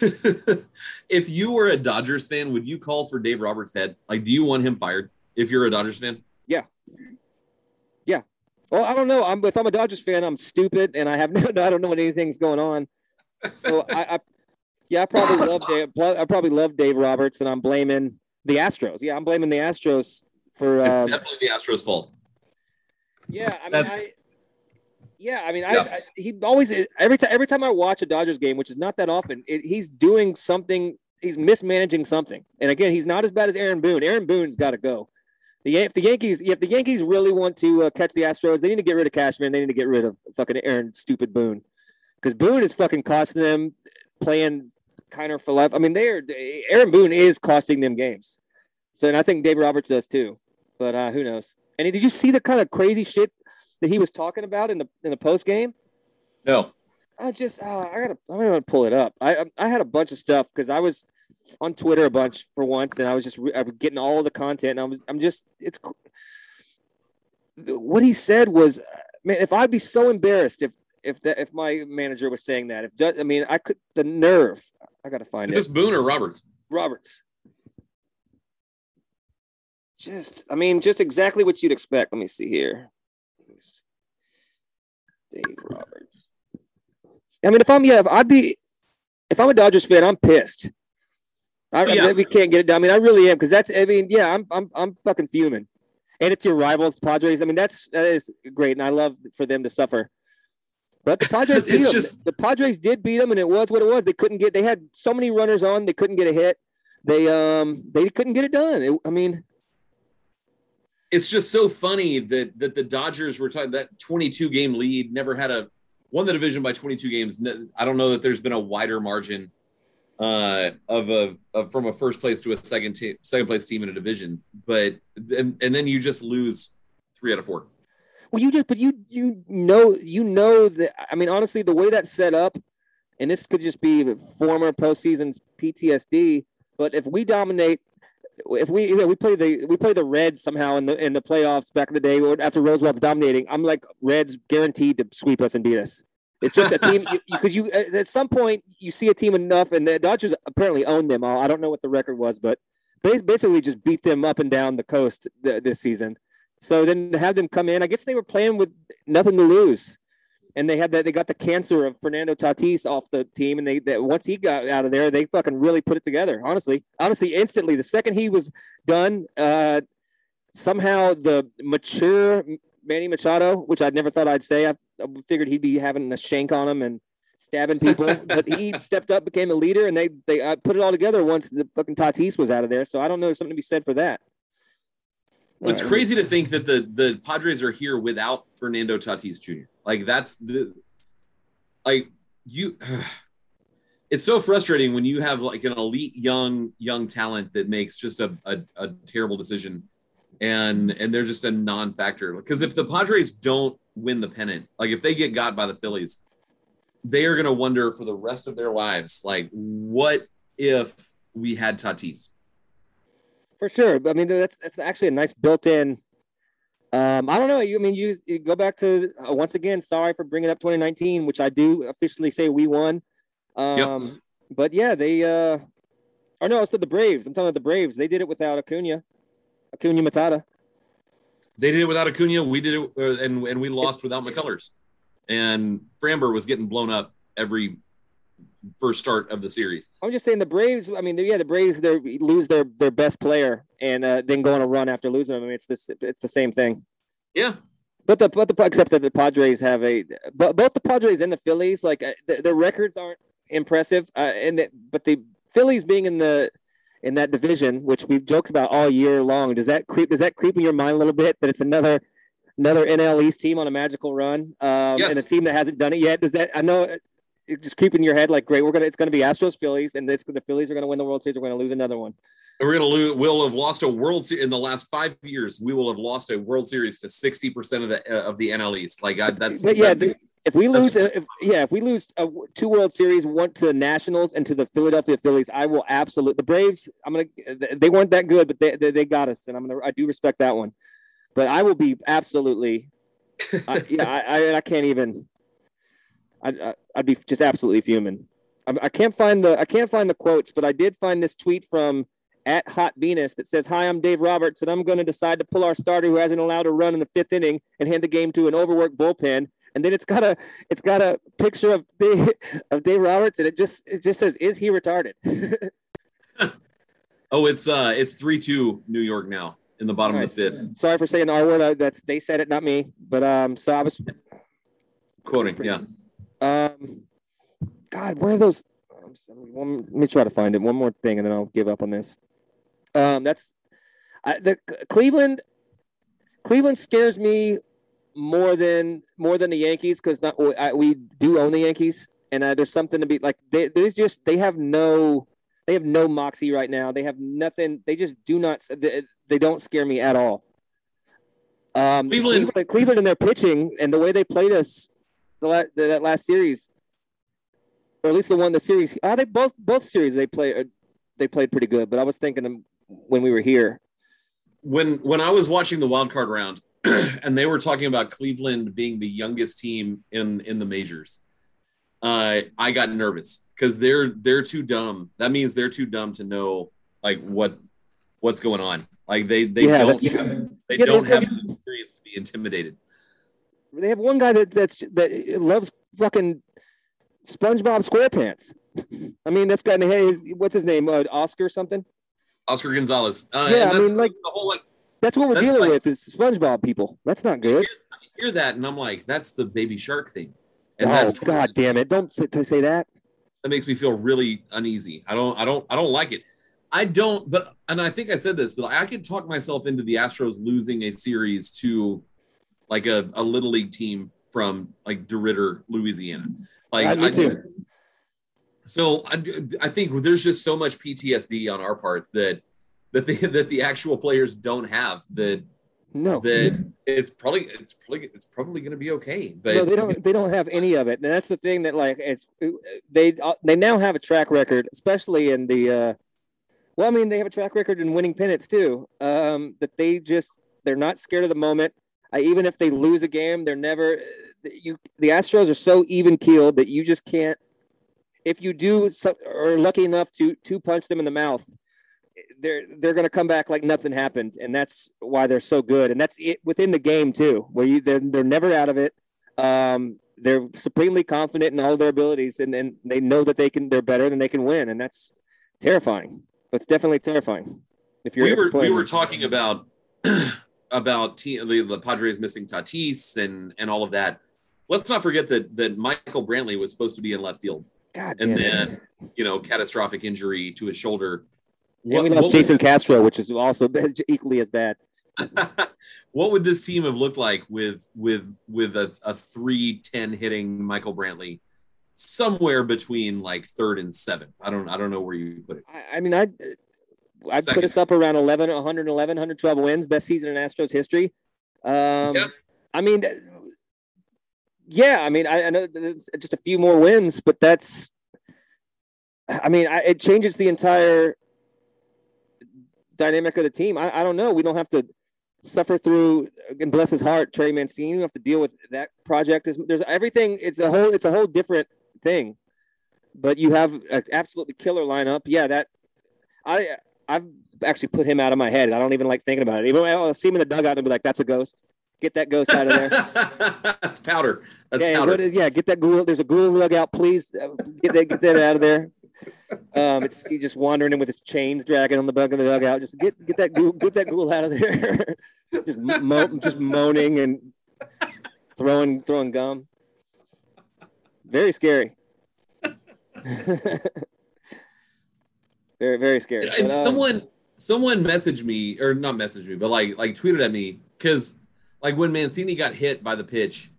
[laughs] if you were a Dodgers fan, would you call for Dave Roberts' head? Like, do you want him fired if you're a Dodgers fan? Yeah, yeah. Well, I don't know. I'm if I'm a Dodgers fan, I'm stupid, and I have [laughs] no, I don't know what anything's going on. So [laughs] I, I yeah, I probably love Dave. I probably love Dave Roberts, and I'm blaming the Astros. Yeah, I'm blaming the Astros for. It's Um, definitely the Astros' fault. Yeah, I mean, That's- I, yeah, I mean, Yeah. I he always every time every time I watch a Dodgers game, which is not that often, it, he's doing something. He's mismanaging something, and again, he's not as bad as Aaron Boone. Aaron Boone's got to go. The if the Yankees if the Yankees really want to uh, catch the Astros, they need to get rid of Cashman. They need to get rid of fucking Aaron stupid Boone, because Boone is fucking costing them playing kind of for life. I mean, they are Aaron Boone is costing them games. So, and I think Dave Roberts does too. But uh, who knows? And did you see the kind of crazy shit that he was talking about in the in the post game? No. I just uh, I gotta I'm gonna pull it up. I I, I had a bunch of stuff because I was on Twitter a bunch for once, and I was just I was getting all the content. And I was I'm just it's what he said was, man, if I'd be so embarrassed if if that if my manager was saying that if I mean I could the nerve. I gotta find Is it. this Boone or Roberts? Roberts. Just, I mean, just exactly what you'd expect. Let me see here. Dave Roberts. I mean, if I'm, yeah, if I'd be, if I'm a Dodgers fan, I'm pissed. I, Yeah. I, we can't get it done. I mean, I really am because that's, I mean, yeah, I'm, I'm, I'm fucking fuming. And it's your rivals, the Padres. I mean, that's that is great, and I love for them to suffer. But the Padres, [laughs] beat It's them. just- the Padres did beat them, and it was what it was. They couldn't get. They had so many runners on, they couldn't get a hit. They um, they couldn't get it done. It- I mean, It's just so funny that that the Dodgers were talking that 22 game lead, never had a won the division by 22 games. I don't know that there's been a wider margin uh, of a of, from a first place to a second team, second place team in a division. But and, and then you just lose three out of four. Well, you just, but you, you know, you know that. I mean, honestly, the way that's set up, and this could just be former postseasons PTSD. But if we dominate, if we, you know, we play the, we play the Reds somehow in the in the playoffs back in the day, or after Roosevelt's dominating, I'm like Reds guaranteed to sweep us and beat us. It's just a team [laughs] because you, uh, at some point you see a team enough, and the Dodgers apparently own them all. I don't know what the record was, but bas- basically just beat them up and down the coast th- this season. So then to have them come in, I guess they were playing with nothing to lose, and they had that. They got the cancer of Fernando Tatis off the team, and they that once he got out of there, they fucking really put it together. Honestly, honestly, instantly, the second he was done, uh, somehow the mature Manny Machado, which I never thought I'd say, I, I figured he'd be having a shank on him and stabbing people, [laughs] but he stepped up, became a leader, and they they uh, put it all together once the fucking Tatis was out of there. So I don't know, there's something to be said for that. It's Uh, crazy to think that the the Padres are here without Fernando Tatis Jr. Like that's the like you. [sighs] It's so frustrating when you have like an elite young young talent that makes just a, a, a terrible decision, and and they're just a non-factor. Because if the Padres don't win the pennant, like if they get got by the Phillies, they are going to wonder for the rest of their lives, like what if we had Tatis? For sure. I mean, that's that's actually a nice built-in. Um, I don't know. You, I mean, you, you go back to uh, once again. Sorry for bringing up 2019, which I do officially say we won. Um, but yeah, they. uh Or no, it's the, the Braves. I'm talking about the Braves. They did it without Acuna, Acuna Matata. They did it without Acuna. We did it, uh, and and we lost without McCullers. And Framber was getting blown up every first start of the series. I'm just saying the Braves. I mean, yeah, the Braves they lose their their best player and uh, then go on a run after losing them. I mean, it's this it's the same thing. Yeah, But the but the except that the Padres have a but both the Padres and the Phillies like uh, their, their records aren't impressive uh, and that but the Phillies being in the in that division which we've joked about all year long does that creep does that creep in your mind a little bit that it's another another NL East team on a magical run um, Yes. and a team that hasn't done it yet does that I know just creep in your head like great we're gonna it's gonna be Astros Phillies and it's the Phillies are gonna win the World Series we're gonna lose another one we're gonna lose. We'll have lost a World Series in the last five years. We will have lost a World Series to sixty percent of the uh, of the NL East. Like I, that's, But yeah, that's- If we lose, if, yeah, if we lose uh, two World Series, one to the Nationals and to the Philadelphia Phillies, I will absolutely. The Braves, I'm gonna. They weren't that good, but they they, they got us, and I'm gonna. I do respect that one, but I will be absolutely. I, yeah, I, I I can't even. I, I I'd be just absolutely fuming. I, I can't find the I can't find the quotes, but I did find this tweet from at Hot Venus that says, "Hi, I'm Dave Roberts, and I'm going to decide to pull our starter who hasn't allowed a run in the fifth inning and hand the game to an overworked bullpen." And then it's got a it's got a picture of Dave, [laughs] of Dave Roberts, and it just it just says, "Is he retarded?" [laughs] oh, it's uh, it's three two New York now, in the bottom Nice. of the fifth. Sorry for saying the R word. uh, That's they said it, not me. But um, so I was Quoting, yeah. Um, God, where are those? um, so One, let me try to find it. One more thing, and then I'll give up on this. Um, that's I, the Cleveland. Cleveland scares me more than more than the Yankees because not I, we do own the Yankees, and uh, there's something to be like. They there's just they have no they have no moxie right now. They have nothing. They just do not. They, they don't scare me at all. Um, Cleveland- Cleveland, Cleveland, and their pitching and the way they played us the la- the, that last series, or at least the one the series. Oh, they both both series they play uh, they played pretty good. But I was thinking when we were here. when when I was watching the wild card round [clears throat] and they were talking about Cleveland being the youngest team in in the majors, uh, I got nervous because they're they're too dumb. That means they're too dumb to know like what what's going on. Like they they Yeah, don't have, they Yeah, don't have the experience to be intimidated. They have one guy that that's that loves fucking SpongeBob SquarePants. I mean, that's got hey, what's his name? Uh, Oscar something. Oscar Gonzalez. Uh, Yeah, I mean, like- the whole like That's what we're dealing like- with is SpongeBob people. That's not good. I hear that and I'm like, that's the baby shark thing. And oh that's god damn it! Don't say, to say that. that makes me feel really uneasy. I don't, I don't, I don't like it. I don't, but and I think I said this, but I could talk myself into the Astros losing a series to like a, a little league team from like DeRidder, Louisiana. Like Uh, me I, too. So I, I think there's just so much PTSD on our part that that the that the actual players don't have that No, that it's probably it's probably it's probably going to be okay. But no, they don't. They don't have any of it, and that's the thing that like it's they they now have a track record, especially in the. uh Well, I mean, they have a track record in winning pennants too. Um, that they just they're not scared of the moment. I, even if they lose a game, they're never. You the Astros are so even keeled that you just can't. If you do so, are lucky enough to to punch them in the mouth, they're they're going to come back like nothing happened, and that's why they're so good. And that's it within the game too, where you they're they're never out of it. Um, they're supremely confident in all their abilities, and, and they know that they can they're better than they can win, and that's terrifying. That's definitely terrifying. If you're we were we were talking about [clears throat] about te- the, the Padres missing Tatis and and all of that. Let's not forget that that Michael Brantley was supposed to be in left field, God and damn it. then you know catastrophic injury to his shoulder. and we lost Jason Castro, which is also [laughs] equally as bad. [laughs] what would this team have looked like with with with a, a three ten hitting Michael Brantley somewhere between like third and seventh? I don't I don't know where you put it. I, I mean, I I'd put us up around 11, 111, 112 wins, best season in Astros history. Um, Yep. I mean, yeah, I mean, I, I know it's just a few more wins, but that's, I mean, I, it changes the entire dynamic of the team. I, I don't know. We don't have to suffer through and bless his heart, Trey Mancini. We don't have to deal with that project. Is there's everything. It's a whole. It's a whole different thing. But you have an absolutely killer lineup. Yeah, that I I've actually put him out of my head. I don't even like thinking about it. Even when I'll see him in the dugout and be like, "That's a ghost. Get that ghost out of there." [laughs] That's powder. That's yeah, powder. is- yeah, get that ghoul. There's a ghoul dugout, please. Uh, Get that, get that out of there. Um, it's he's just wandering in with his chains dragging on the back of the dugout. Just get get that ghoul, get that ghoul out of there. [laughs] just mo- just moaning and throwing throwing gum. Very scary. [laughs] very very scary. But, um, someone someone messaged me or not messaged me but like like tweeted at me because like when mancini got hit by the pitch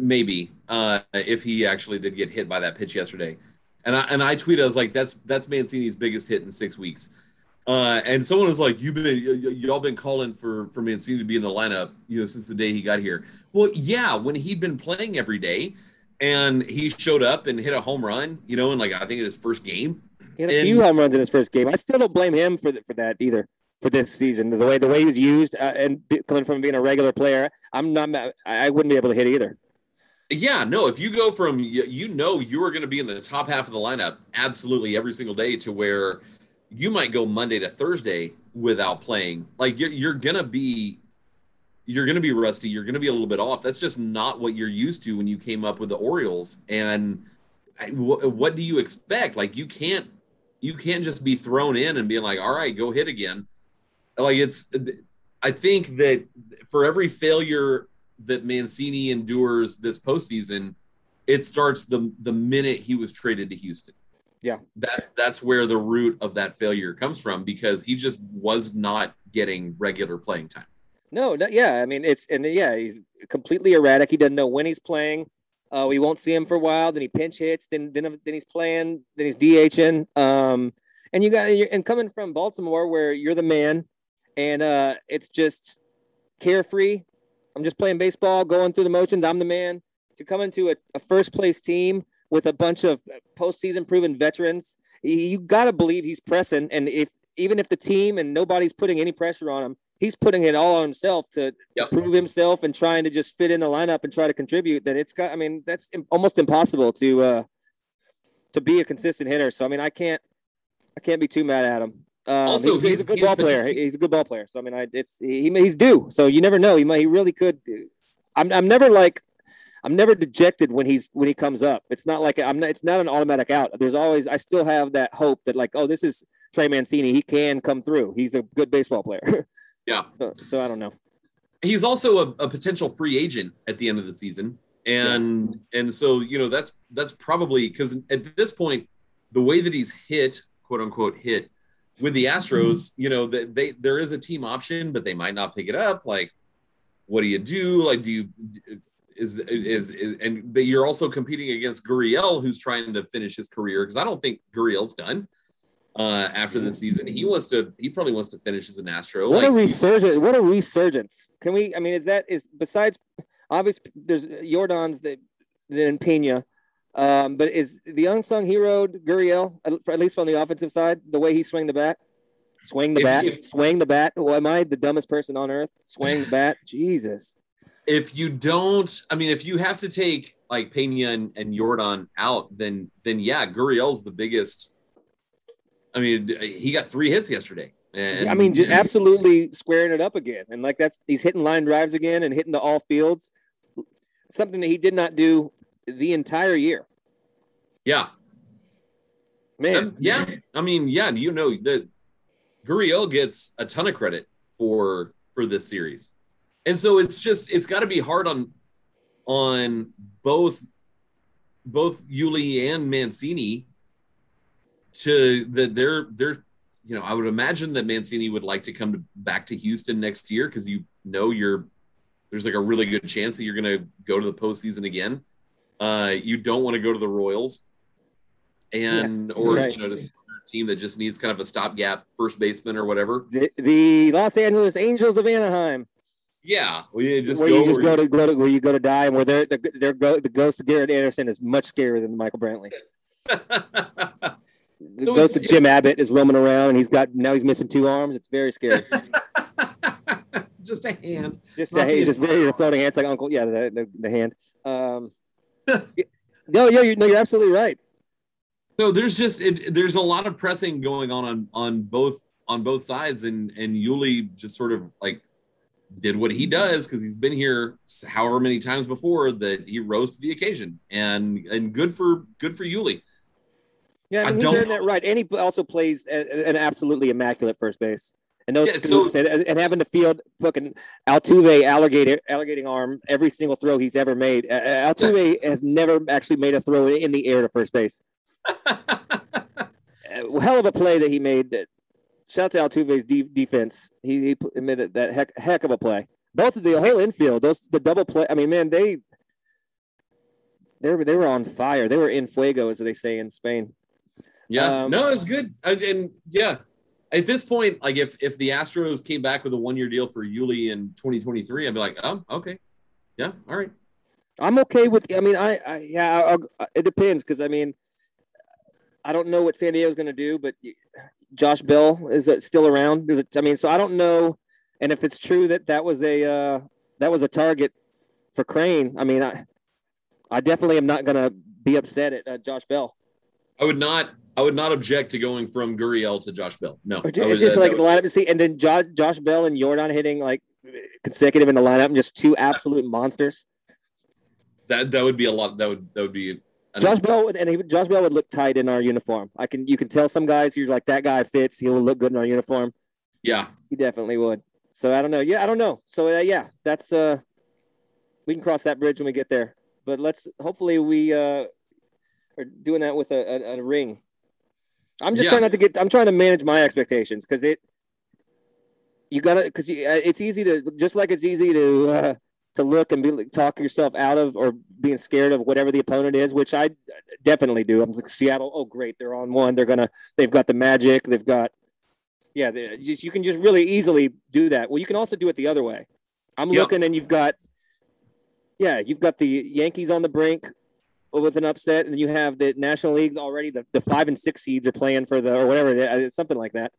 maybe uh if he actually did get hit by that pitch yesterday. And i and i tweeted i was like that's that's mancini's biggest hit in six weeks. Uh and someone was like you've been y- y'all been calling for for mancini to be in the lineup you know since the day he got here. Well yeah when he'd been playing every day and he showed up and hit a home run you know in like i think in his first game He had a And- few home runs in his first game. I still don't blame him for th- for that either. For this season, the way the way he was used, uh, and be- coming from being a regular player, I'm not. I wouldn't be able to hit either. Yeah, no, if you go from you, know you are going to be in the top half of the lineup absolutely every single day to where you might go Monday to Thursday without playing. Like you're you're going to be you're going to be rusty, you're going to be a little bit off. That's just not what you're used to when you came up with the Orioles and I- what do you expect? Like you can't you can't just be thrown in and being like, "All right, go hit again." Like it's I think that for every failure that Mancini endures this postseason, it starts the the minute he was traded to Houston. Yeah. That's that's where the root of that failure comes from because he just was not getting regular playing time. No, no, yeah. I mean, it's and yeah, he's completely erratic. He doesn't know when he's playing. Uh, we won't see him for a while. Then he pinch hits. Then then then he's playing. Then he's DHing. Um, and you got and coming from Baltimore, where you're the man, and uh, it's just carefree. I'm just playing baseball, going through the motions. I'm the man. To come into a, a first place team with a bunch of postseason proven veterans, you got to believe he's pressing. And if even if the team and nobody's putting any pressure on him, he's putting it all on himself to, Yep. prove himself and trying to just fit in the lineup and try to contribute. Then it's got. I mean, that's almost impossible to uh, to be a consistent hitter. So I mean, I can't I can't be too mad at him. Um, Also, he's, he's a good he's ball player. He's a good ball player. So I mean, I it's he, he's due. So you never know. He might he really could. I'm I'm never like I'm never dejected when he's when he comes up. It's not like I'm not. It's not an automatic out. There's always I still have that hope that like oh this is Trey Mancini. He can come through. He's a good baseball player. [laughs] Yeah. so, so I don't know. He's also a, a potential free agent at the end of the season. And and so, you know, that's that's probably because at this point, the way that he's hit, quote unquote, hit with the Astros, mm-hmm. you know, that they there is a team option, but they might not pick it up. Like, what do you do? Like, do you is is, is and but you're also competing against Gurriel, who's trying to finish his career because I don't think Gurriel's done uh after the season. He wants to he probably wants to finish as an Astro. What a resurgence! What a resurgence! Can we? I mean, is that is besides obvious? There's Yordan's the then Pena, um, but is the unsung hero Gurriel at, least from the offensive side? The way he swing the bat, swing the If- bat, if- swing the bat. Well, am I the dumbest person on earth? Swing the bat, [laughs] Jesus! if you don't, I mean, if you have to take like Pena and, and Jordan out, then then yeah, Gurriel's the biggest. I mean, he got three hits yesterday. And, I mean, just absolutely squaring it up again, and like that's he's hitting line drives again and hitting to all fields. Something that he did not do the entire year. yeah, Man, Um, yeah. I mean, yeah, you know that Gurriel gets a ton of credit for for this series, and so it's just it's got to be hard on on both both Yuli and Mancini to that they're they're you know I would imagine that Mancini would like to come to, back to Houston next year because you know you're there's like a really good chance that you're going to go to the postseason again. Uh, you don't want to go to the Royals, and or right. you know to some other team that just needs kind of a stopgap first baseman or whatever. the, the Los Angeles Angels of Anaheim. Yeah, well, you just where go you just where go to, go to where you go to die, and where they're, the they're go, the ghost of Garrett Anderson is much scarier than Michael Brantley. [laughs] So it's- of Jim Abbott is roaming around, and he's got now he's missing two arms. It's very scary. [laughs] just a hand. just a he's the just very floating hands like Uncle. Yeah, the the, the hand. Um, [laughs] no, yeah, you, no, you're absolutely right. So there's just it, there's a lot of pressing going on on on both on both sides, and and Yuli just sort of like did what he does because he's been here however many times before that he rose to the occasion, and and good for good for Yuli. Yeah, I I mean, don't- earned that right, and he also plays an absolutely immaculate first base. And those Yeah, so- and, and having to field fucking Altuve alligator alligating arm every single throw he's ever made. Uh, Altuve [laughs] has never actually made a throw in the air to first base. [laughs] Hell of a play that he made. That shout out to Altuve's de- defense. He, he admitted that heck heck of a play. Both of the whole infield, those the double play. I mean, man, they they were they were on fire. They were in fuego, as they say in Spain. Yeah, Um, no, it's good, and, and yeah, at this point, like if if the Astros came back with a one year deal for Yuli in 2023, I'd be like, oh, okay, yeah, all right. I'm okay with. I mean, I, I yeah, I'll, it depends because I mean, I don't know what San Diego's going to do, but Josh Bell is still around. There's a, I mean, so I don't know, and if it's true that that was a uh, that was a target for Crane, I mean, I I definitely am not going to be upset at uh, Josh Bell. I would not, I would not object to going from Gurriel to Josh Bell. No, Or I ju- would- just that- like the lineup, see, and then Josh, Josh Bell and Yordan hitting like consecutive in the lineup, and just two absolute monsters. that that would be a lot. That would that would be. Josh Bell would, and he, Josh Bell would look tight in our uniform. I can you can tell some guys you're like that guy fits. He'll look good in our uniform. yeah, He definitely would. So I don't know. Yeah, I don't know. So uh, yeah, that's uh, we can cross that bridge when we get there. But let's hopefully we uh are doing that with a, a, a ring. I'm just Yeah. trying not to get. I'm trying to manage my expectations because it. You gotta because it's easy to just like it's easy to uh, to look and be like, talk yourself out of or being scared of whatever the opponent is, which I definitely do. I'm like Seattle. Oh, great, they're on one. They're gonna. They've got the magic. They've got. Yeah, they, just, you can just really easily do that. Well, you can also do it the other way. I'm Yep. looking, and you've got. Yeah, you've got the Yankees on the brink with an upset, and you have the National Leagues already. The, the five and six seeds are playing for the or whatever it is, uh, something like that.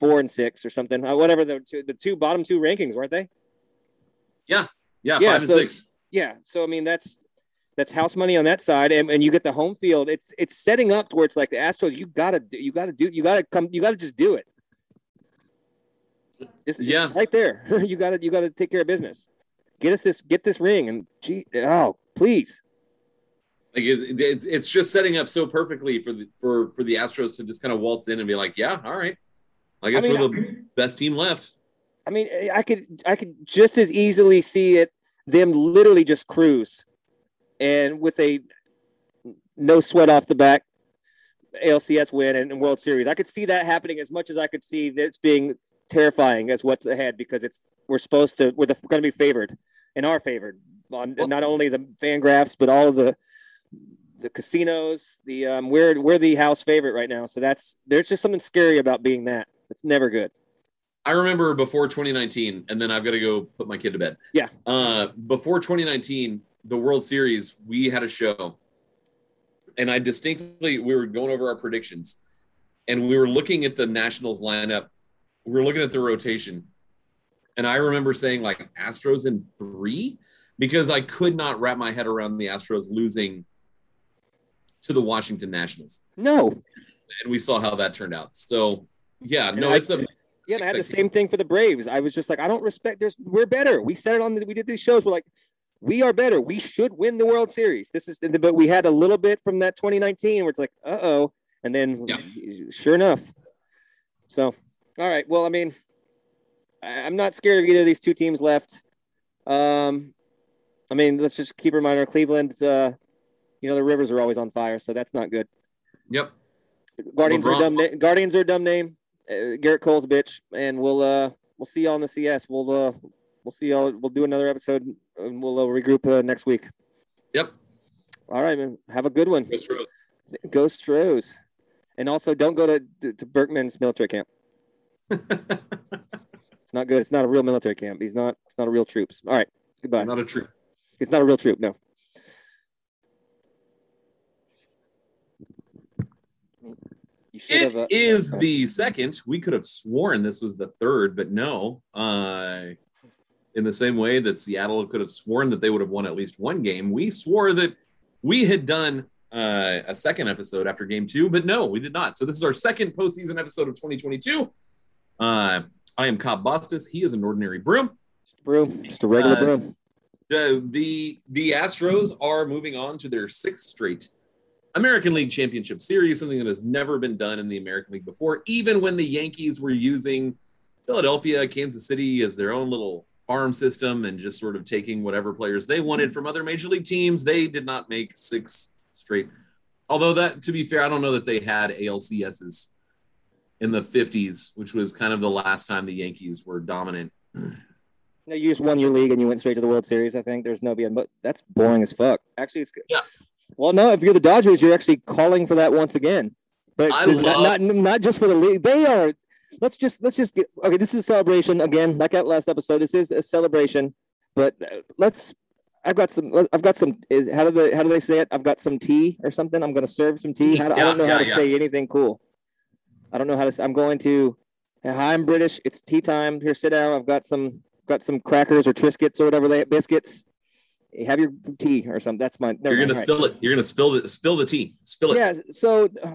Four and six or something, uh, whatever the two, the two bottom two rankings, weren't they? Yeah, Yeah, five and so- six. Yeah. So I mean, that's that's house money on that side, and, and you get the home field. It's it's setting up to where it's like the Astros. You gotta do. You gotta do. You gotta come. You gotta just do it. It's, it's Yeah. right there. [laughs] you gotta you gotta take care of business. Get us this. Get this ring, and gee, oh please. Like it, it, it's just setting up so perfectly for the for for the Astros to just kind of waltz in and be like, yeah, all right. I guess mean, we're the best team left. I mean, I could I could just as easily see it them literally just cruise, and with a no sweat off the back ALCS win and, and World Series. I could see that happening as much as I could see this being terrifying as what's ahead because it's we're supposed to we're going to be favored and are favored on Well- not only the fan graphs but all of the the casinos. The um, we're we're the house favorite right now, so that's there's just something scary about being that. It's never good. I remember before 2019, and then I've got to go put my kid to bed. Yeah. Uh, before 2019, the World Series, we had a show, and I distinctly we were going over our predictions, and we were looking at the Nationals lineup. We were looking at the rotation, and I remember saying like Astros in three because I could not wrap my head around the Astros losing to the Washington Nationals, No, and we saw how that turned out. So yeah, And no, I- it's a Yeah, and I had the same thing for the Braves. I was just like, I don't respect. There's we're better. We said it on the we did these shows. We're like, we are better. We should win the World Series. This is, but we had a little bit from that 2019 where it's like, uh oh, and then Yeah. sure enough. So, all right. Well, I mean, I'm not scared of either of these two teams left. Um, I mean, let's just keep a reminder: Cleveland. Uh, you know, the Rivers are always on fire, so that's not good. yep. Guardians are dumb. Na- Guardians are a dumb name. Uh, Gerrit Cole's bitch, and we'll uh we'll see y'all in the CS. We'll uh we'll see y'all. We'll do another episode, and we'll uh, regroup uh, next week. Yep. All right, man. Have a good one. Go Stros. Go Stros, and also don't go to to Berkman's military camp. [laughs] It's not good. It's not a real military camp. He's not. It's not a real troops. All right. Goodbye. Not a troop. It's not a real troop. No. You should It have. Uh, is the second. We could have sworn this was the third, but no. Uh, in the same way that Seattle could have sworn that they would have won at least one game, we swore that we had done uh, a second episode after game two, but no, we did not. So this is our second postseason episode of 2022. Uh, I am Cobb Bostis. He is an ordinary broom. just a broom. Just a regular Uh, broom. the the the Astros are moving on to their sixth straight American League Championship Series, something that has never been done in the American League before. Even when the Yankees were using Philadelphia, Kansas City as their own little farm system and just sort of taking whatever players they wanted from other major league teams, they did not make six straight. Although that, to be fair, I don't know that they had ALCSs in the 50s, which was kind of the last time the Yankees were dominant. No, you just won your league and you went straight to the World Series. I think there's no being, but that's boring as fuck. Actually, it's good. Yeah. Well, no, if you're the Dodgers, you're actually calling for that once again. But not, not not just for the league. They are. Let's just let's just get okay. This is a celebration again, like that last episode. This is a celebration, but uh, let's. I've got some. I've got some. Is how do they how do they say it? I've got some tea or something. I'm going to serve some tea. How do, I don't know how to yeah. say anything cool. I don't know how to. I'm going to. Hi, I'm British. It's tea time. Here, sit down. I've got some got some crackers or Triscuits or whatever they biscuits. Have your tea or something. That's my. You're gonna spill it. You're gonna spill the spill the tea. Spill it. Yeah. So uh,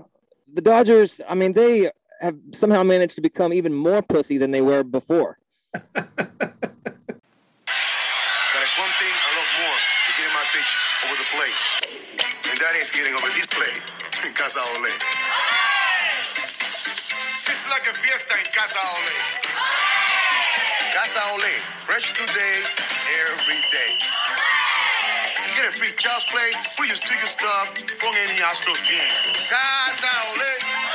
the Dodgers. I mean, they have somehow managed to become even more pussy than they were before. [laughs] But it's one thing I love more than getting my pitch over the plate. And that is getting over this plate [laughs] in Casa Ole. It's like a fiesta in Casa Ole. Casa Ole, fresh today, every day. Get a free child's play. Put your sticker stuff from any Astros game. Casa Ole.